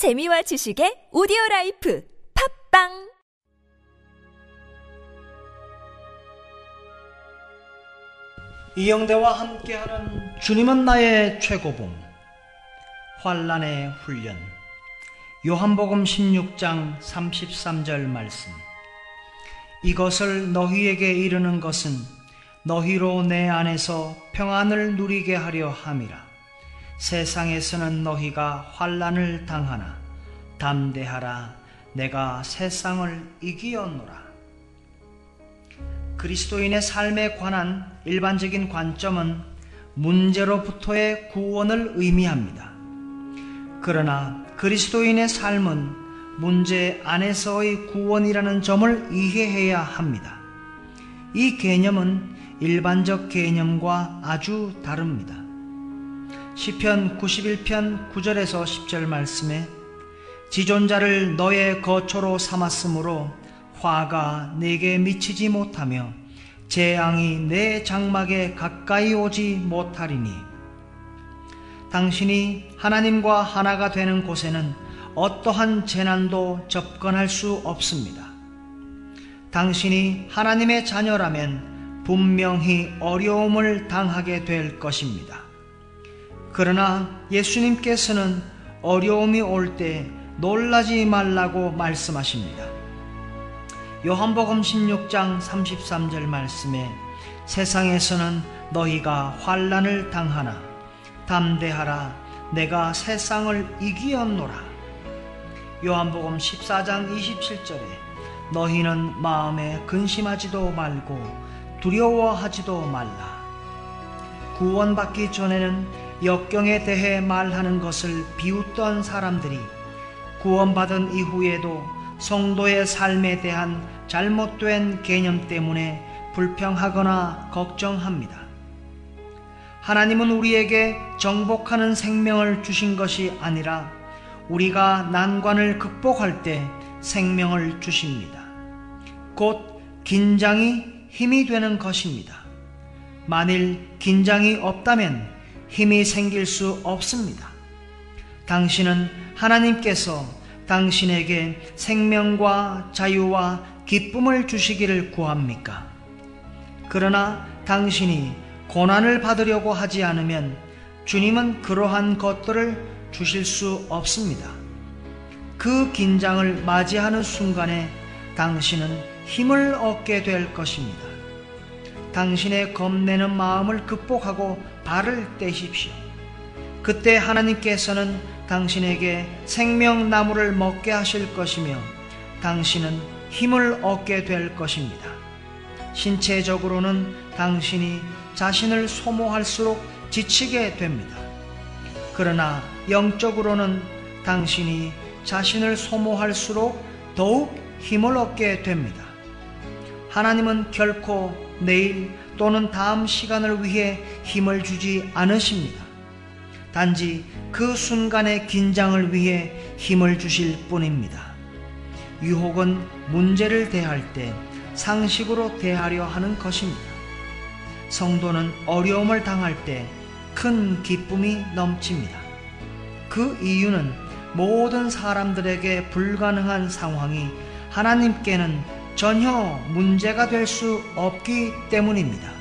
재미와 지식의 오디오 라이프 팟빵! 이영대와 함께하는 주님은 나의 최고봉 환란의 훈련. 요한복음 16장 33절 말씀. 이것을 너희에게 이르는 것은 너희로 내 안에서 평안을 누리게 하려 함이라 세상에서는 너희가 환란을 당하나 담대하라 내가 세상을 이기었노라 그리스도인의 삶에 관한 일반적인 관점은 문제로부터의 구원을 의미합니다. 그러나 그리스도인의 삶은 문제 안에서의 구원이라는 점을 이해해야 합니다. 이 개념은 일반적 개념과 아주 다릅니다. 시편 91편 9절에서 10절 말씀에 지존자를 너의 거처로 삼았으므로 화가 내게 미치지 못하며 재앙이 내 장막에 가까이 오지 못하리니 당신이 하나님과 하나가 되는 곳에는 어떠한 재난도 접근할 수 없습니다. 당신이 하나님의 자녀라면 분명히 어려움을 당하게 될 것입니다. 그러나 예수님께서는 어려움이 올 때 놀라지 말라고 말씀하십니다. 요한복음 16장 33절 말씀에 세상에서는 너희가 환란을 당하나 담대하라 내가 세상을 이기었노라. 요한복음 14장 27절에 너희는 마음에 근심하지도 말고 두려워하지도 말라. 구원받기 전에는 역경에 대해 말하는 것을 비웃던 사람들이 구원받은 이후에도 성도의 삶에 대한 잘못된 개념 때문에 불평하거나 걱정합니다. 하나님은 우리에게 정복하는 생명을 주신 것이 아니라 우리가 난관을 극복할 때 생명을 주십니다. 곧 긴장이 힘이 되는 것입니다. 만일 긴장이 없다면 힘이 생길 수 없습니다. 당신은 하나님께서 당신에게 생명과 자유와 기쁨을 주시기를 구합니까? 그러나 당신이 고난을 받으려고 하지 않으면 주님은 그러한 것들을 주실 수 없습니다. 그 긴장을 맞이하는 순간에 당신은 힘을 얻게 될 것입니다. 당신의 겁내는 마음을 극복하고 발을 떼십시오. 그때 하나님께서는 당신에게 생명나무를 먹게 하실 것이며 당신은 힘을 얻게 될 것입니다. 신체적으로는 당신이 자신을 소모할수록 지치게 됩니다. 그러나 영적으로는 당신이 자신을 소모할수록 더욱 힘을 얻게 됩니다. 하나님은 결코 내일 또는 다음 시간을 위해 힘을 주지 않으십니다. 단지 그 순간의 긴장을 위해 힘을 주실 뿐입니다. 유혹은 문제를 대할 때 상식으로 대하려 하는 것입니다. 성도는 어려움을 당할 때 큰 기쁨이 넘칩니다. 그 이유는 모든 사람들에게 불가능한 상황이 하나님께는 전혀 문제가 될 수 없기 때문입니다.